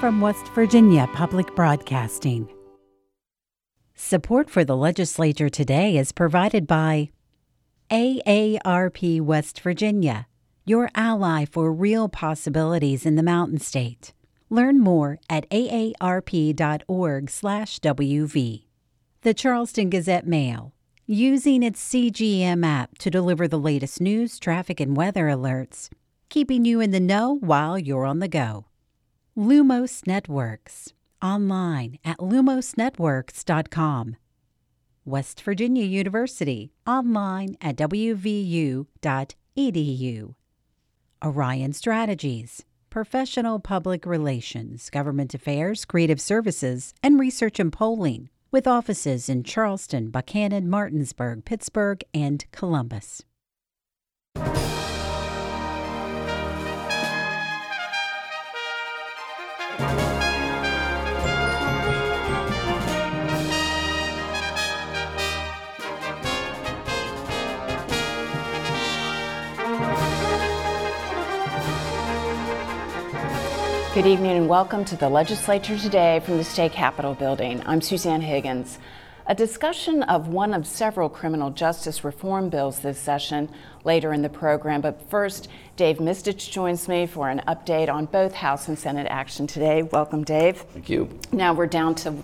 from West Virginia Public Broadcasting. Support for the legislature today is provided by AARP West Virginia, your ally for real possibilities in the Mountain State. Learn more at aarp.org/wv. The Charleston Gazette Mail, using its CGM app to deliver the latest news, traffic, and weather alerts, keeping you in the know while you're on the go. Lumos Networks, online at lumosnetworks.com. West Virginia University, online at wvu.edu. Orion Strategies, professional public relations, government affairs, creative services, and research and polling, with offices in Charleston, Buchanan, Martinsburg, Pittsburgh, and Columbus. Good evening and welcome to the Legislature Today from the State Capitol Building. I'm Suzanne Higgins. A discussion of one of several criminal justice reform bills this session later in the program. But first, Dave Mistich joins me for an update on both House and Senate action today. Welcome, Dave. Thank you. Now we're down to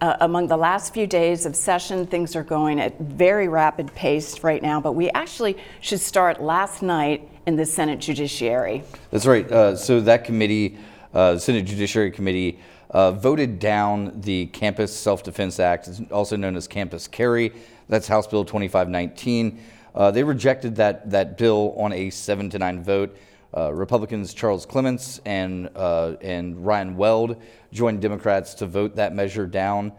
uh, among the last few days of session, things are going at very rapid pace right now, but we actually should start last night in the Senate Judiciary. That's right. Uh, so that committee uh, the Senate Judiciary Committee uh, voted down the Campus Self Defense Act, also known as Campus Carry. That's House Bill 2519. Uh, they rejected that, that bill on a seven to nine vote. Uh, Republicans Charles Clements and, uh, and Ryan Weld joined Democrats to vote that measure down.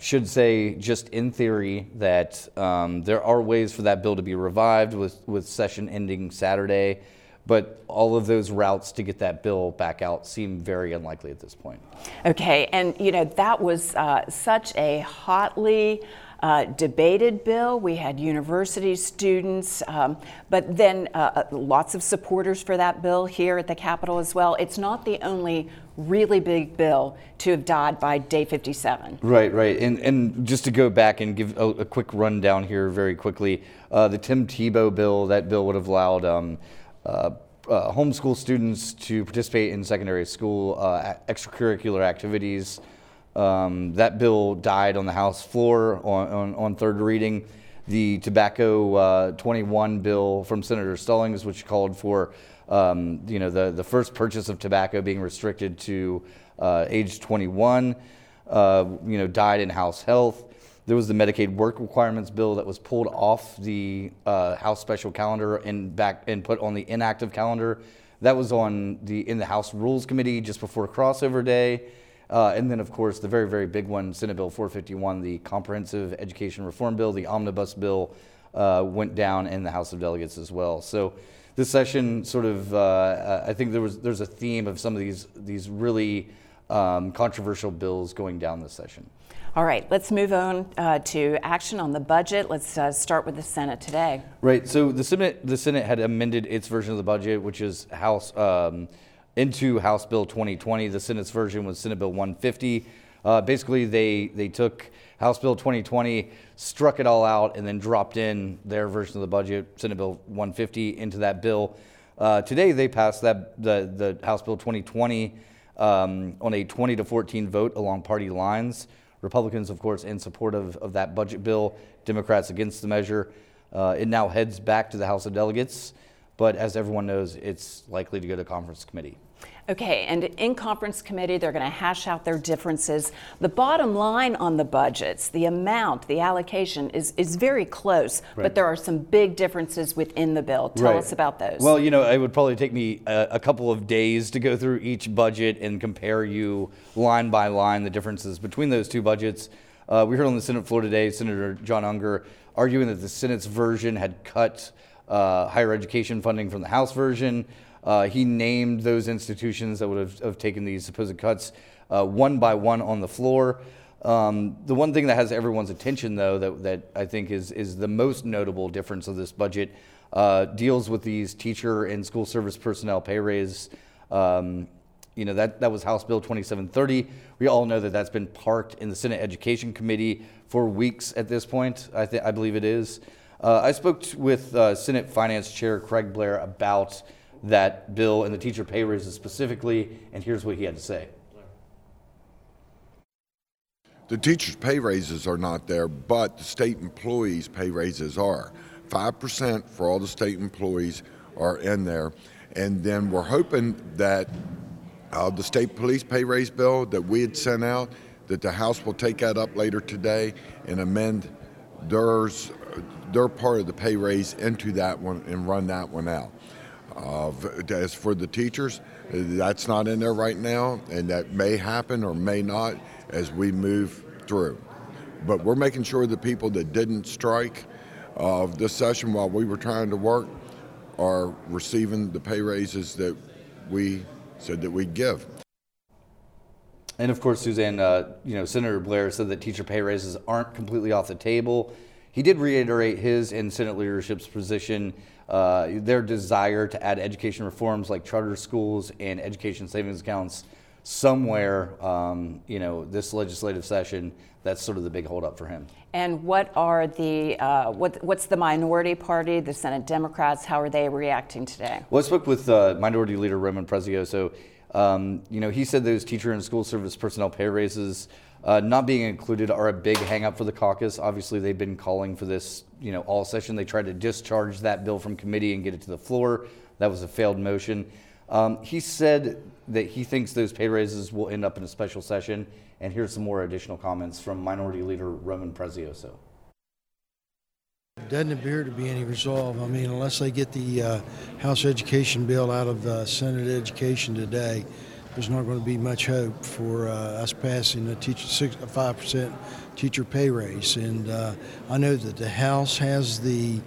Should say, just in theory, that um, there are ways for that bill to be revived with, with session ending Saturday. But all of those routes to get that bill back out seem very unlikely at this point. Okay, and you know, that was uh, such a hotly uh, debated bill. We had university students, um, but then uh, uh, lots of supporters for that bill here at the Capitol as well. It's not the only really big bill to have died by day 57. Right, right. And, and just to go back and give a, a quick rundown here very quickly uh, the Tim Tebow bill, that bill would have allowed. Um, homeschool students to participate in secondary school uh, extracurricular activities. Um, that bill died on the House floor on, on, on third reading. The Tobacco uh, 21 bill from Senator Stollings, which called for um, you know the, the first purchase of tobacco being restricted to uh, age 21, uh, you know, died in House Health. There was the Medicaid work requirements bill that was pulled off the uh, House special calendar and back and put on the inactive calendar. That was on the in the House Rules Committee just before crossover day. Uh, and then, of course, the very, very big one, Senate Bill 451, the Comprehensive Education Reform Bill, the Omnibus Bill, uh, went down in the House of Delegates as well. So this session sort of, uh, I think there was there's a theme of some of these these really um, controversial bills going down this session. All right, let's move on uh, to action on the budget. Let's uh, start with the Senate today. Right. So the Senate, the Senate had amended its version of the budget, which is House um, into House Bill 2020. The Senate's version was Senate Bill 150. Uh, basically, they they took House Bill 2020, struck it all out, and then dropped in their version of the budget, Senate Bill 150, into that bill. Uh, today, they passed that the the House Bill 2020 um, on a 20 to 14 vote along party lines. Republicans, of course, in support of, of that budget bill, Democrats against the measure. Uh, it now heads back to the House of Delegates, but as everyone knows, it's likely to go to conference committee. Okay, and in conference committee, they're going to hash out their differences. The bottom line on the budgets, the amount, the allocation is, is very close, right. but there are some big differences within the bill. Tell right. us about those. Well, you know, it would probably take me a, a, couple of days to go through each budget and compare you line by line the differences between those two budgets. Uh, we heard on the Senate floor today Senator John Unger arguing that the Senate's version had cut uh, higher education funding from the House version. Uh, he named those institutions that would have, have taken these supposed cuts uh, one by one on the floor. Um, the one thing that has everyone's attention, though, that, that I think is, is the most notable difference of this budget uh, deals with these teacher and school service personnel pay raise um, You know, that, that was House Bill 2730. We all know that that's been parked in the Senate Education Committee for weeks at this point, I, th- I believe it is. Uh, I spoke with uh, Senate Finance Chair Craig Blair about that bill and the teacher pay raises specifically, and here's what he had to say. The teachers' pay raises are not there, but the state employees' pay raises are. 5% for all the state employees are in there. And then we're hoping that uh, the state police pay raise bill that we had sent out, that the House will take that up later today and amend theirs, their part of the pay raise into that one and run that one out. Uh, as for the teachers, that's not in there right now, and that may happen or may not as we move through. But we're making sure the people that didn't strike uh, this session while we were trying to work are receiving the pay raises that we said that we'd give. And of course, Suzanne, uh, you know, Senator Blair said that teacher pay raises aren't completely off the table. He did reiterate his and Senate leadership's position, uh, their desire to add education reforms like charter schools and education savings accounts somewhere, um, you know, this legislative session. That's sort of the big holdup for him. And what are the uh, what, what's the minority party, the Senate Democrats? How are they reacting today? Well, I spoke with uh, Minority Leader Roman Prezioso. Um, you know, he said those teacher and school service personnel pay raises uh, not being included are a big hangup for the caucus. Obviously, they've been calling for this, you know, all session. They tried to discharge that bill from committee and get it to the floor. That was a failed motion. Um, he said that he thinks those pay raises will end up in a special session. And here's some more additional comments from Minority Leader Roman Prezioso. Doesn't appear to be any resolve. I mean, unless they get the uh, House Education bill out of uh, Senate Education today, there's not going to be much hope for uh, us passing a teacher six, a five percent teacher pay raise. And uh, I know that the House has the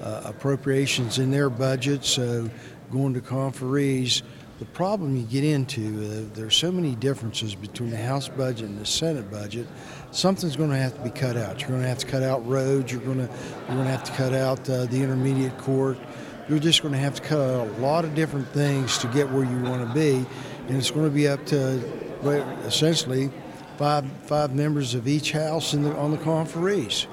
uh, appropriations in their budget, so going to conferees the problem you get into, uh, there's so many differences between the House budget and the Senate budget. Something's going to have to be cut out. You're going to have to cut out roads. You're going to you're going to have to cut out uh, the intermediate court. You're just going to have to cut out a lot of different things to get where you want to be, and it's going to be up to essentially five five members of each house in the, on the conferees.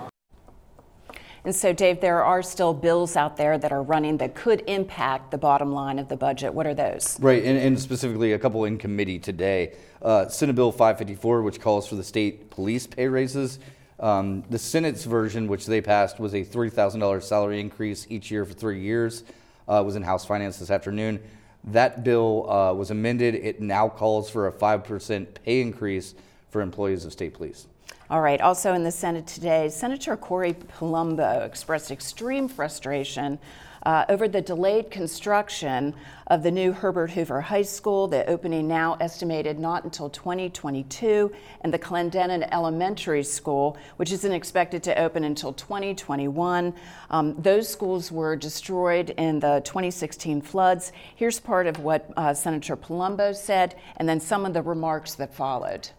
And so, Dave, there are still bills out there that are running that could impact the bottom line of the budget. What are those? Right, and, and specifically a couple in committee today. Uh, Senate Bill 554, which calls for the state police pay raises. Um, the Senate's version, which they passed, was a $3,000 salary increase each year for three years. Uh, was in House Finance this afternoon. That bill uh, was amended. It now calls for a 5% pay increase for employees of state police. All right, also in the Senate today, Senator Corey Palumbo expressed extreme frustration uh, over the delayed construction of the new Herbert Hoover High School, the opening now estimated not until 2022, and the Clendenin Elementary School, which isn't expected to open until 2021. Um, those schools were destroyed in the 2016 floods. Here's part of what uh, Senator Palumbo said, and then some of the remarks that followed.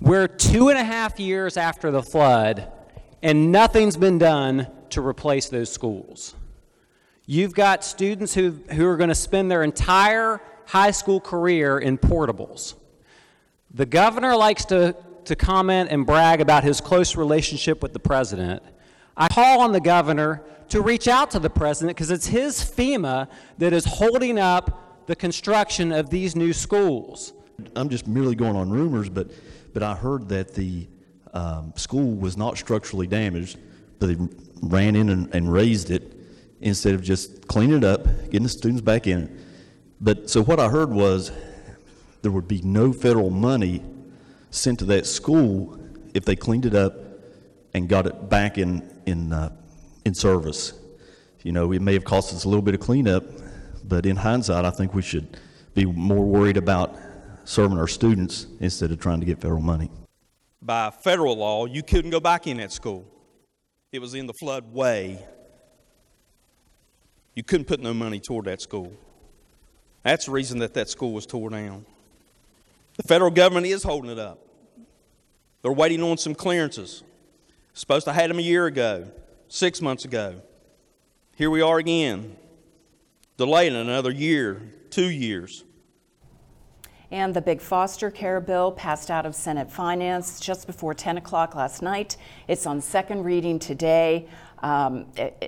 We're two and a half years after the flood, and nothing's been done to replace those schools. You've got students who, who are going to spend their entire high school career in portables. The governor likes to, to comment and brag about his close relationship with the president. I call on the governor to reach out to the president because it's his FEMA that is holding up the construction of these new schools. I'm just merely going on rumors, but but I heard that the um, school was not structurally damaged, but they ran in and, and razed it instead of just cleaning it up, getting the students back in. But so what I heard was there would be no federal money sent to that school if they cleaned it up and got it back in in uh, in service. You know, it may have cost us a little bit of cleanup, but in hindsight, I think we should be more worried about serving our students instead of trying to get federal money. By federal law, you couldn't go back in that school. It was in the flood way. You couldn't put no money toward that school. That's the reason that that school was torn down. The federal government is holding it up. They're waiting on some clearances. Supposed to have had them a year ago, six months ago. Here we are again, delaying another year, two years. And the big foster care bill passed out of Senate Finance just before 10 o'clock last night. It's on second reading today um,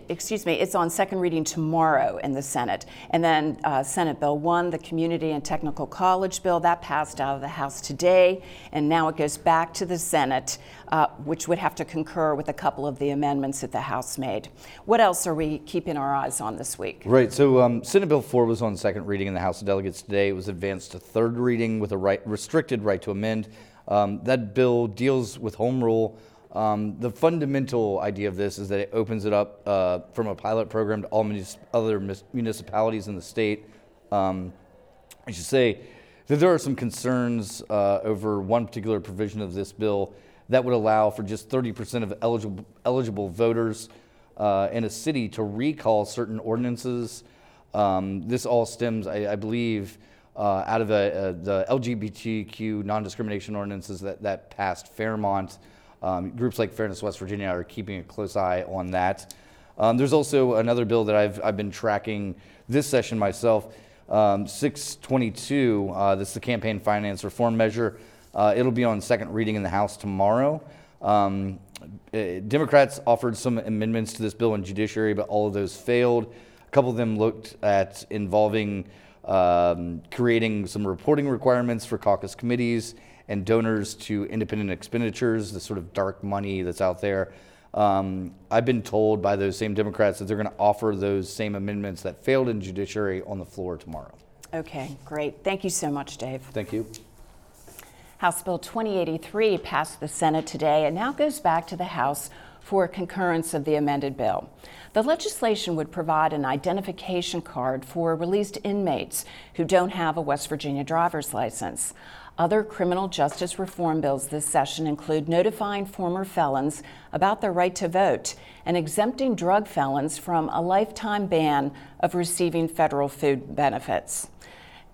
excuse me, it's on second reading tomorrow in the Senate. And then uh, Senate Bill 1, the Community and Technical College Bill, that passed out of the House today, and now it goes back to the Senate, uh, which would have to concur with a couple of the amendments that the House made. What else are we keeping our eyes on this week? Right, so um, Senate Bill 4 was on second reading in the House of Delegates today. It was advanced to third reading with a right, restricted right to amend. Um, that bill deals with home rule. Um, the fundamental idea of this is that it opens it up uh, from a pilot program to all munis- other mis- municipalities in the state. Um, I should say that there are some concerns uh, over one particular provision of this bill that would allow for just 30% of eligible, eligible voters uh, in a city to recall certain ordinances. Um, this all stems, I, I believe, uh, out of the, the LGBTQ non discrimination ordinances that, that passed Fairmont. Um, groups like Fairness West Virginia are keeping a close eye on that. Um, there's also another bill that I've, I've been tracking this session myself, um, 622. Uh, this is the campaign finance reform measure. Uh, it'll be on second reading in the House tomorrow. Um, uh, Democrats offered some amendments to this bill in judiciary, but all of those failed. A couple of them looked at involving um, creating some reporting requirements for caucus committees and donors to independent expenditures, the sort of dark money that's out there. Um, I've been told by those same Democrats that they're going to offer those same amendments that failed in judiciary on the floor tomorrow. Okay, great. Thank you so much, Dave. Thank you. House Bill 2083 passed the Senate today and now goes back to the House for concurrence of the amended bill. The legislation would provide an identification card for released inmates who don't have a West Virginia driver's license. Other criminal justice reform bills this session include notifying former felons about their right to vote and exempting drug felons from a lifetime ban of receiving federal food benefits.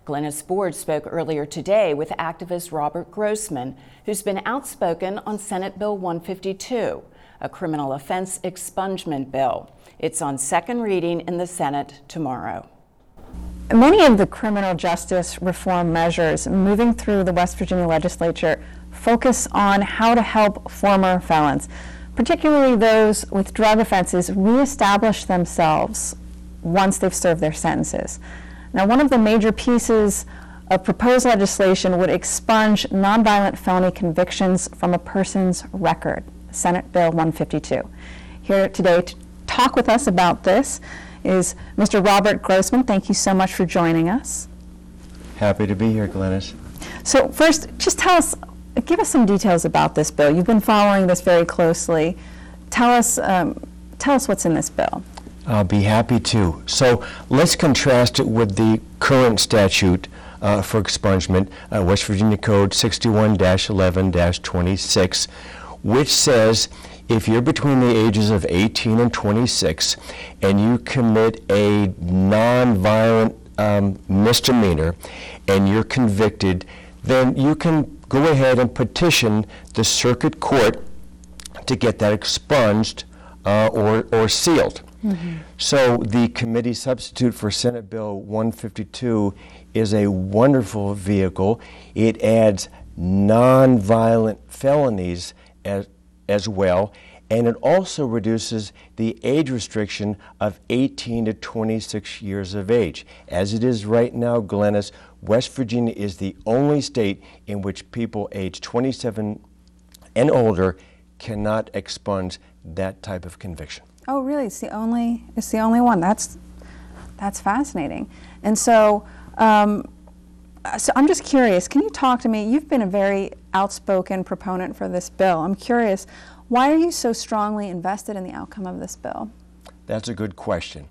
Glynis Board spoke earlier today with activist Robert Grossman, who's been outspoken on Senate Bill 152, a criminal offense expungement bill. It's on second reading in the Senate tomorrow. Many of the criminal justice reform measures moving through the West Virginia legislature focus on how to help former felons, particularly those with drug offenses, reestablish themselves once they've served their sentences. Now, one of the major pieces of proposed legislation would expunge nonviolent felony convictions from a person's record, Senate Bill 152. Here today to talk with us about this is Mr. Robert Grossman. Thank you so much for joining us. Happy to be here, Glynis. So, first, just tell us, give us some details about this bill. You've been following this very closely. Tell us, um, tell us what's in this bill. I'll be happy to. So, let's contrast it with the current statute uh, for expungement, uh, West Virginia Code 61 11 26, which says if you're between the ages of 18 and 26 and you commit a nonviolent um, misdemeanor and you're convicted, then you can go ahead and petition the circuit court to get that expunged uh, or, or sealed. Mm-hmm. So the committee substitute for Senate Bill 152 is a wonderful vehicle. It adds nonviolent felonies as, as well. And it also reduces the age restriction of 18 to 26 years of age. As it is right now, Glynis, West Virginia is the only state in which people age 27 and older cannot expunge that type of conviction. Oh, really? It's the only. It's the only one. That's that's fascinating. And so, um, so I'm just curious. Can you talk to me? You've been a very outspoken proponent for this bill. I'm curious. Why are you so strongly invested in the outcome of this bill? That's a good question.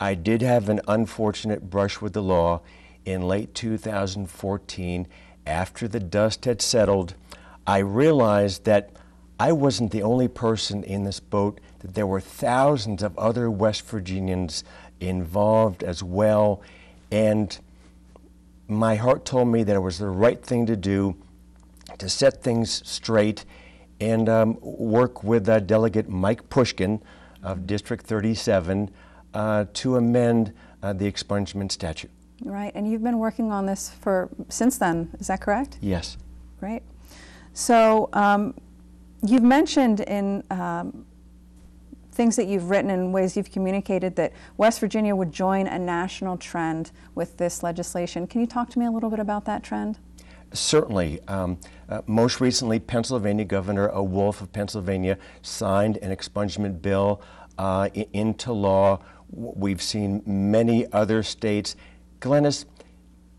I did have an unfortunate brush with the law in late 2014 after the dust had settled. I realized that I wasn't the only person in this boat, that there were thousands of other West Virginians involved as well. And my heart told me that it was the right thing to do to set things straight and um, work with uh, Delegate Mike Pushkin of District 37 uh, to amend uh, the expungement statute. Right, and you've been working on this for since then. Is that correct? Yes. Great. So um, you've mentioned in um, things that you've written and ways you've communicated that West Virginia would join a national trend with this legislation. Can you talk to me a little bit about that trend? Certainly. Um, uh, most recently, Pennsylvania Governor uh, Wolf of Pennsylvania signed an expungement bill uh, into law. We've seen many other states. Glynis,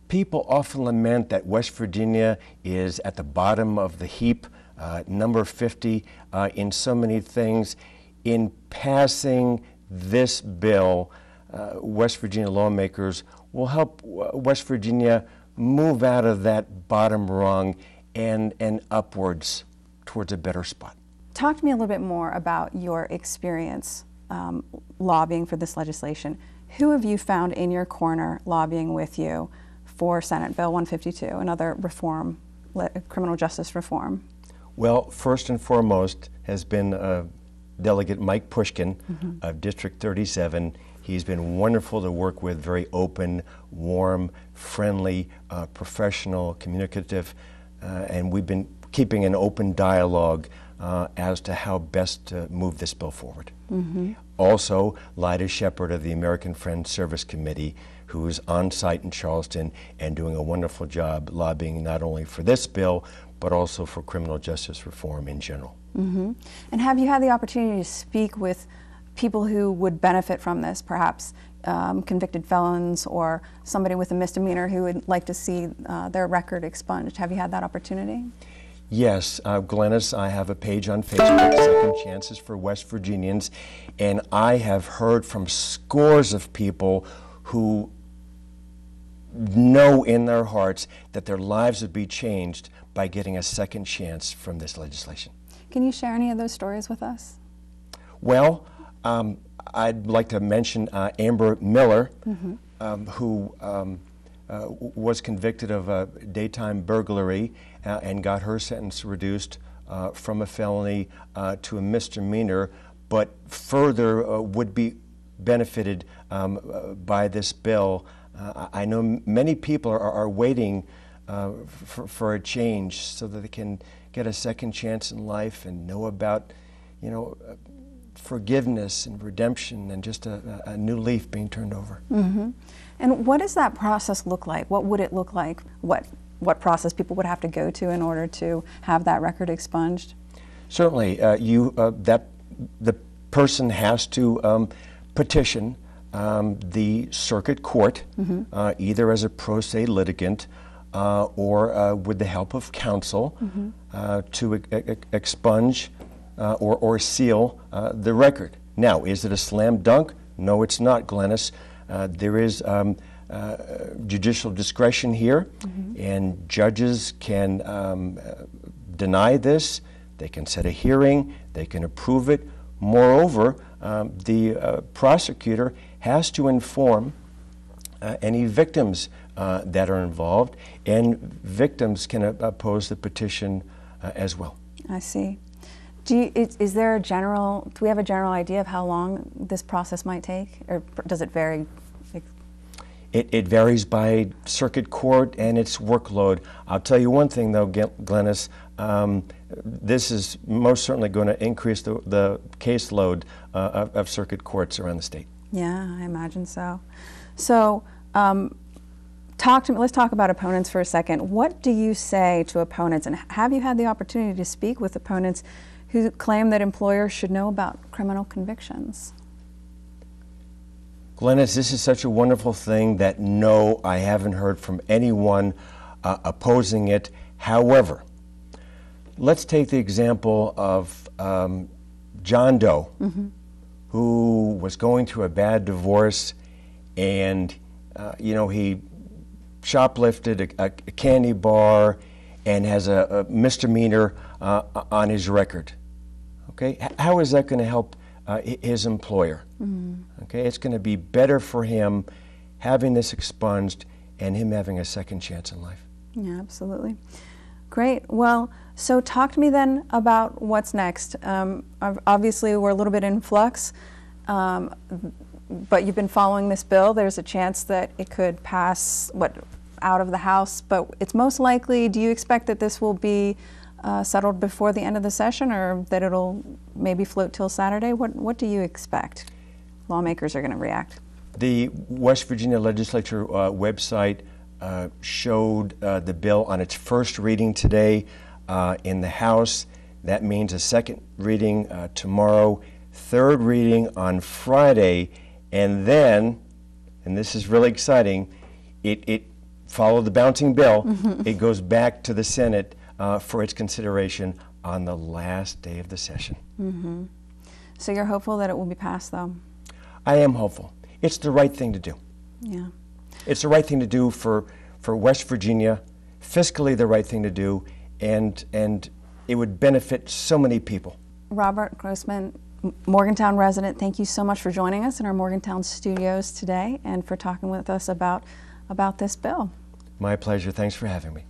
people often lament that West Virginia is at the bottom of the heap, uh, number 50 uh, in so many things. In passing this bill, uh, West Virginia lawmakers will help West Virginia move out of that bottom rung and, and upwards towards a better spot. Talk to me a little bit more about your experience um, lobbying for this legislation. Who have you found in your corner lobbying with you for Senate Bill 152, another reform, criminal justice reform? Well, first and foremost has been uh, Delegate Mike Pushkin mm-hmm. of District 37. He's been wonderful to work with, very open, warm, friendly, uh, professional, communicative, uh, and we've been keeping an open dialogue uh, as to how best to move this bill forward. Mm-hmm. Also, Lida Shepherd of the American Friends Service Committee, who's on site in Charleston and doing a wonderful job lobbying not only for this bill, but also for criminal justice reform in general. Mm-hmm. And have you had the opportunity to speak with people who would benefit from this, perhaps um, convicted felons or somebody with a misdemeanor who would like to see uh, their record expunged? Have you had that opportunity? Yes, uh, Glynis, I have a page on Facebook, Second Chances for West Virginians, and I have heard from scores of people who know in their hearts that their lives would be changed by getting a second chance from this legislation. Can you share any of those stories with us? Well, um, I'd like to mention uh, Amber Miller, mm-hmm. um, who um, uh, was convicted of a daytime burglary uh, and got her sentence reduced uh, from a felony uh, to a misdemeanor, but further uh, would be benefited um, by this bill. I know many people are, are waiting for, for a change so that they can get a second chance in life and know about, you know, forgiveness and redemption and just a, a new leaf being turned over. Mm-hmm. And what does that process look like? What would it look like? What what process people would have to go to in order to have that record expunged? Certainly, uh, you uh, that the person has to um, petition um, the circuit court, mm-hmm. uh, either as a pro se litigant uh, or uh, with the help of counsel, mm-hmm. Uh, to e- e- expunge uh, or, or seal uh, the record. Now, is it a slam dunk? No, it's not, Glynis. Uh, there is um, uh, judicial discretion here, mm-hmm. and judges can um, deny this, they can set a hearing, they can approve it. Moreover, um, the uh, prosecutor has to inform uh, any victims that are involved, and victims can oppose the petition as well. I see. Do you, is, is, there a general, do we have a general idea of how long this process might take, or does it vary? It, it varies by circuit court and its workload. I'll tell you one thing, though, Glynis. Um, this is most certainly going to increase the, the caseload uh, of, of, circuit courts around the state. Yeah, I imagine so. So, um, talk to me. Let's talk about opponents for a second. What do you say to opponents, and have you had the opportunity to speak with opponents who claim that employers should know about criminal convictions. Glynis, this is such a wonderful thing that no, I haven't heard from anyone uh, opposing it. However, let's take the example of um, John Doe, mm-hmm. who was going through a bad divorce and, uh, you know, he shoplifted a, a, candy bar and has a, a misdemeanor uh, on his record. Okay, how is that going to help uh, his employer? Mm-hmm. Okay, it's going to be better for him having this expunged and him having a second chance in life. Yeah, absolutely. Great. Well, so talk to me then about what's next. Um, obviously, we're a little bit in flux. Um, but you've been following this bill. There's a chance that it could pass what out of the House, but it's most likely. Do you expect that this will be uh, settled before the end of the session, or that it'll maybe float till Saturday? What What do you expect? Lawmakers are going to react. The West Virginia Legislature uh, website uh, showed uh, the bill on its first reading today uh, in the House. That means a second reading uh, tomorrow, third reading on Friday, and then, and this is really exciting, it, it followed the bouncing bill. It goes back to the Senate uh, for its consideration on the last day of the session. Mm-hmm. So you're hopeful that it will be passed, though. I am hopeful. It's the right thing to do. Yeah. It's the right thing to do for, for West Virginia, fiscally the right thing to do, and, and it would benefit so many people. Robert Grossman, Morgantown resident, thank you so much for joining us in our Morgantown studios today and for talking with us about, about this bill. My pleasure. Thanks for having me.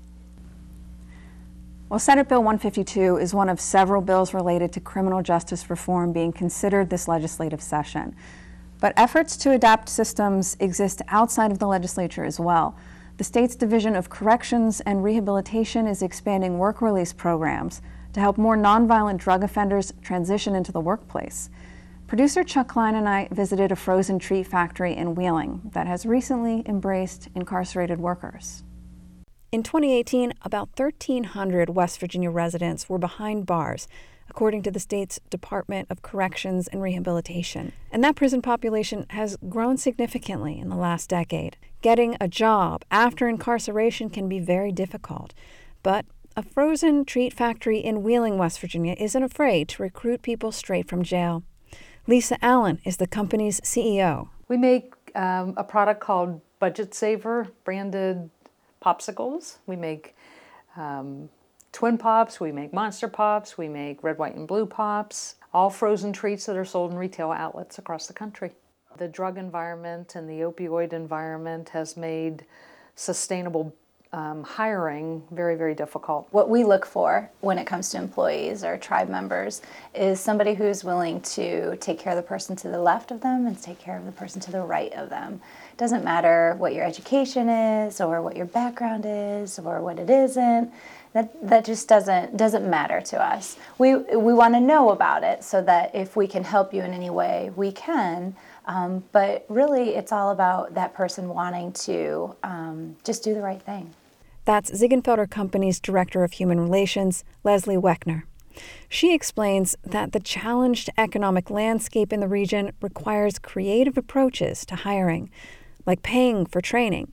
Well, Senate Bill 152 is one of several bills related to criminal justice reform being considered this legislative session. But efforts to adapt systems exist outside of the legislature as well. The state's Division of Corrections and Rehabilitation is expanding work release programs to help more nonviolent drug offenders transition into the workplace. Producer Chuck Klein and I visited a frozen treat factory in Wheeling that has recently embraced incarcerated workers. In 2018, about 1,300 West Virginia residents were behind bars, according to the state's Department of Corrections and Rehabilitation. And that prison population has grown significantly in the last decade. Getting a job after incarceration can be very difficult, but a frozen treat factory in Wheeling, West Virginia, isn't afraid to recruit people straight from jail. Lisa Allen is the company's CEO. We make um, a product called Budget Saver branded popsicles. We make um, Twin Pops, we make Monster Pops, we make Red, White, and Blue Pops, all frozen treats that are sold in retail outlets across the country. The drug environment and the opioid environment has made sustainable um, hiring very, very difficult. What we look for when it comes to employees or tribe members is somebody who's willing to take care of the person to the left of them and take care of the person to the right of them. It doesn't matter what your education is or what your background is or what it isn't. That, that just doesn't doesn't matter to us. We we want to know about it so that if we can help you in any way, we can. Um, but really, it's all about that person wanting to um, just do the right thing. That's Ziegenfelder Company's Director of Human Relations, Leslie Weckner. She explains that the challenged economic landscape in the region requires creative approaches to hiring, like paying for training.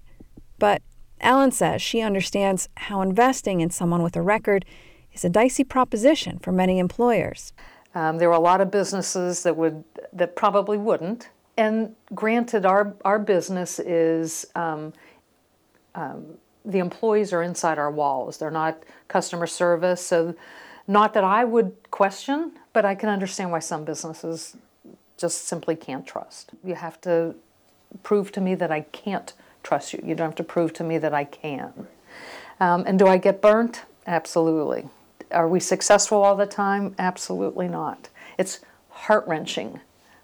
But Allen says she understands how investing in someone with a record is a dicey proposition for many employers. Um, there were a lot of businesses that would that probably wouldn't. And granted, our our business is um, um, the employees are inside our walls. They're not customer service. So, not that I would question, but I can understand why some businesses just simply can't trust. You have to prove to me that I can't trust you. You don't have to prove to me that I can. Um, and do I get burnt? Absolutely. Are we successful all the time? Absolutely not. It's heart wrenching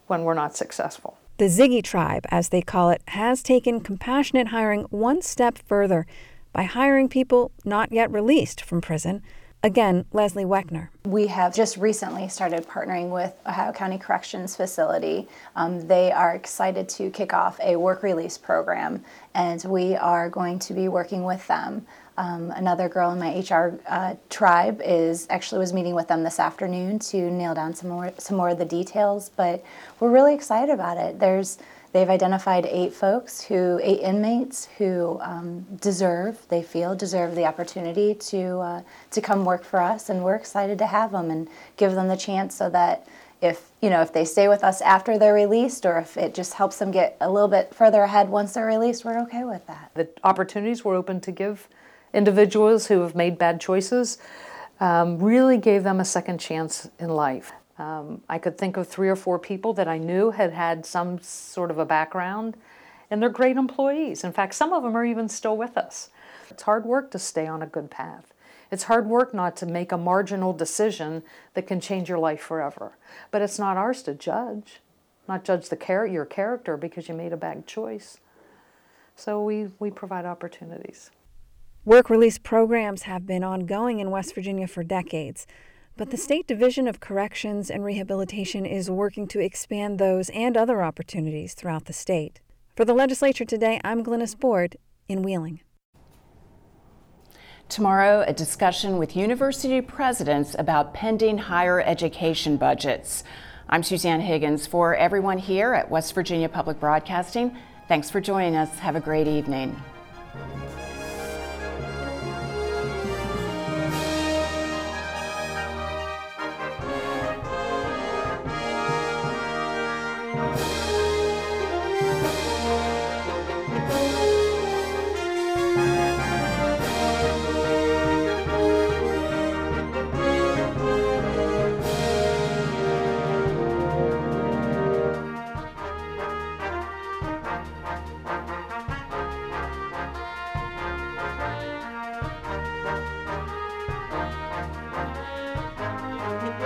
when we're not successful. The Ziggy Tribe, as they call it, has taken compassionate hiring one step further by hiring people not yet released from prison. Again, Leslie Weckner. We have just recently started partnering with Ohio County Corrections Facility. Um, they are excited to kick off a work release program, and we are going to be working with them. Um, another girl in my HR uh, tribe is actually was meeting with them this afternoon to nail down some more some more of the details. But we're really excited about it. There's they've identified eight folks who eight inmates who um, deserve they feel deserve the opportunity to uh, to come work for us, and we're excited to have them and give them the chance so that if you know if they stay with us after they're released or if it just helps them get a little bit further ahead once they're released we're okay with that The opportunities we're open to give individuals who have made bad choices um, really gave them a second chance in life. Um, I could think of three or four people that I knew had had some sort of a background, and they're great employees. In fact, some of them are even still with us. It's hard work to stay on a good path. It's hard work not to make a marginal decision that can change your life forever. But it's not ours to judge. not judge the char- your character because you made a bad choice. So we, we provide opportunities. Work release programs have been ongoing in West Virginia for decades, but the State Division of Corrections and Rehabilitation is working to expand those and other opportunities throughout the state. For the legislature today, I'm Glynis Board in Wheeling. Tomorrow, a discussion with university presidents about pending higher education budgets. I'm Suzanne Higgins. For everyone here at West Virginia Public Broadcasting, thanks for joining us. Have a great evening.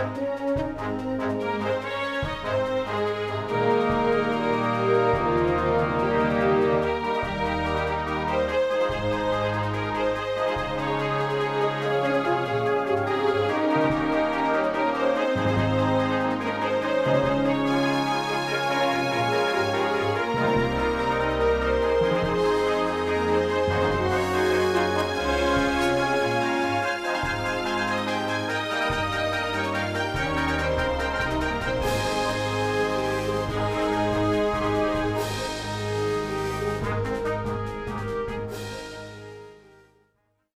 Música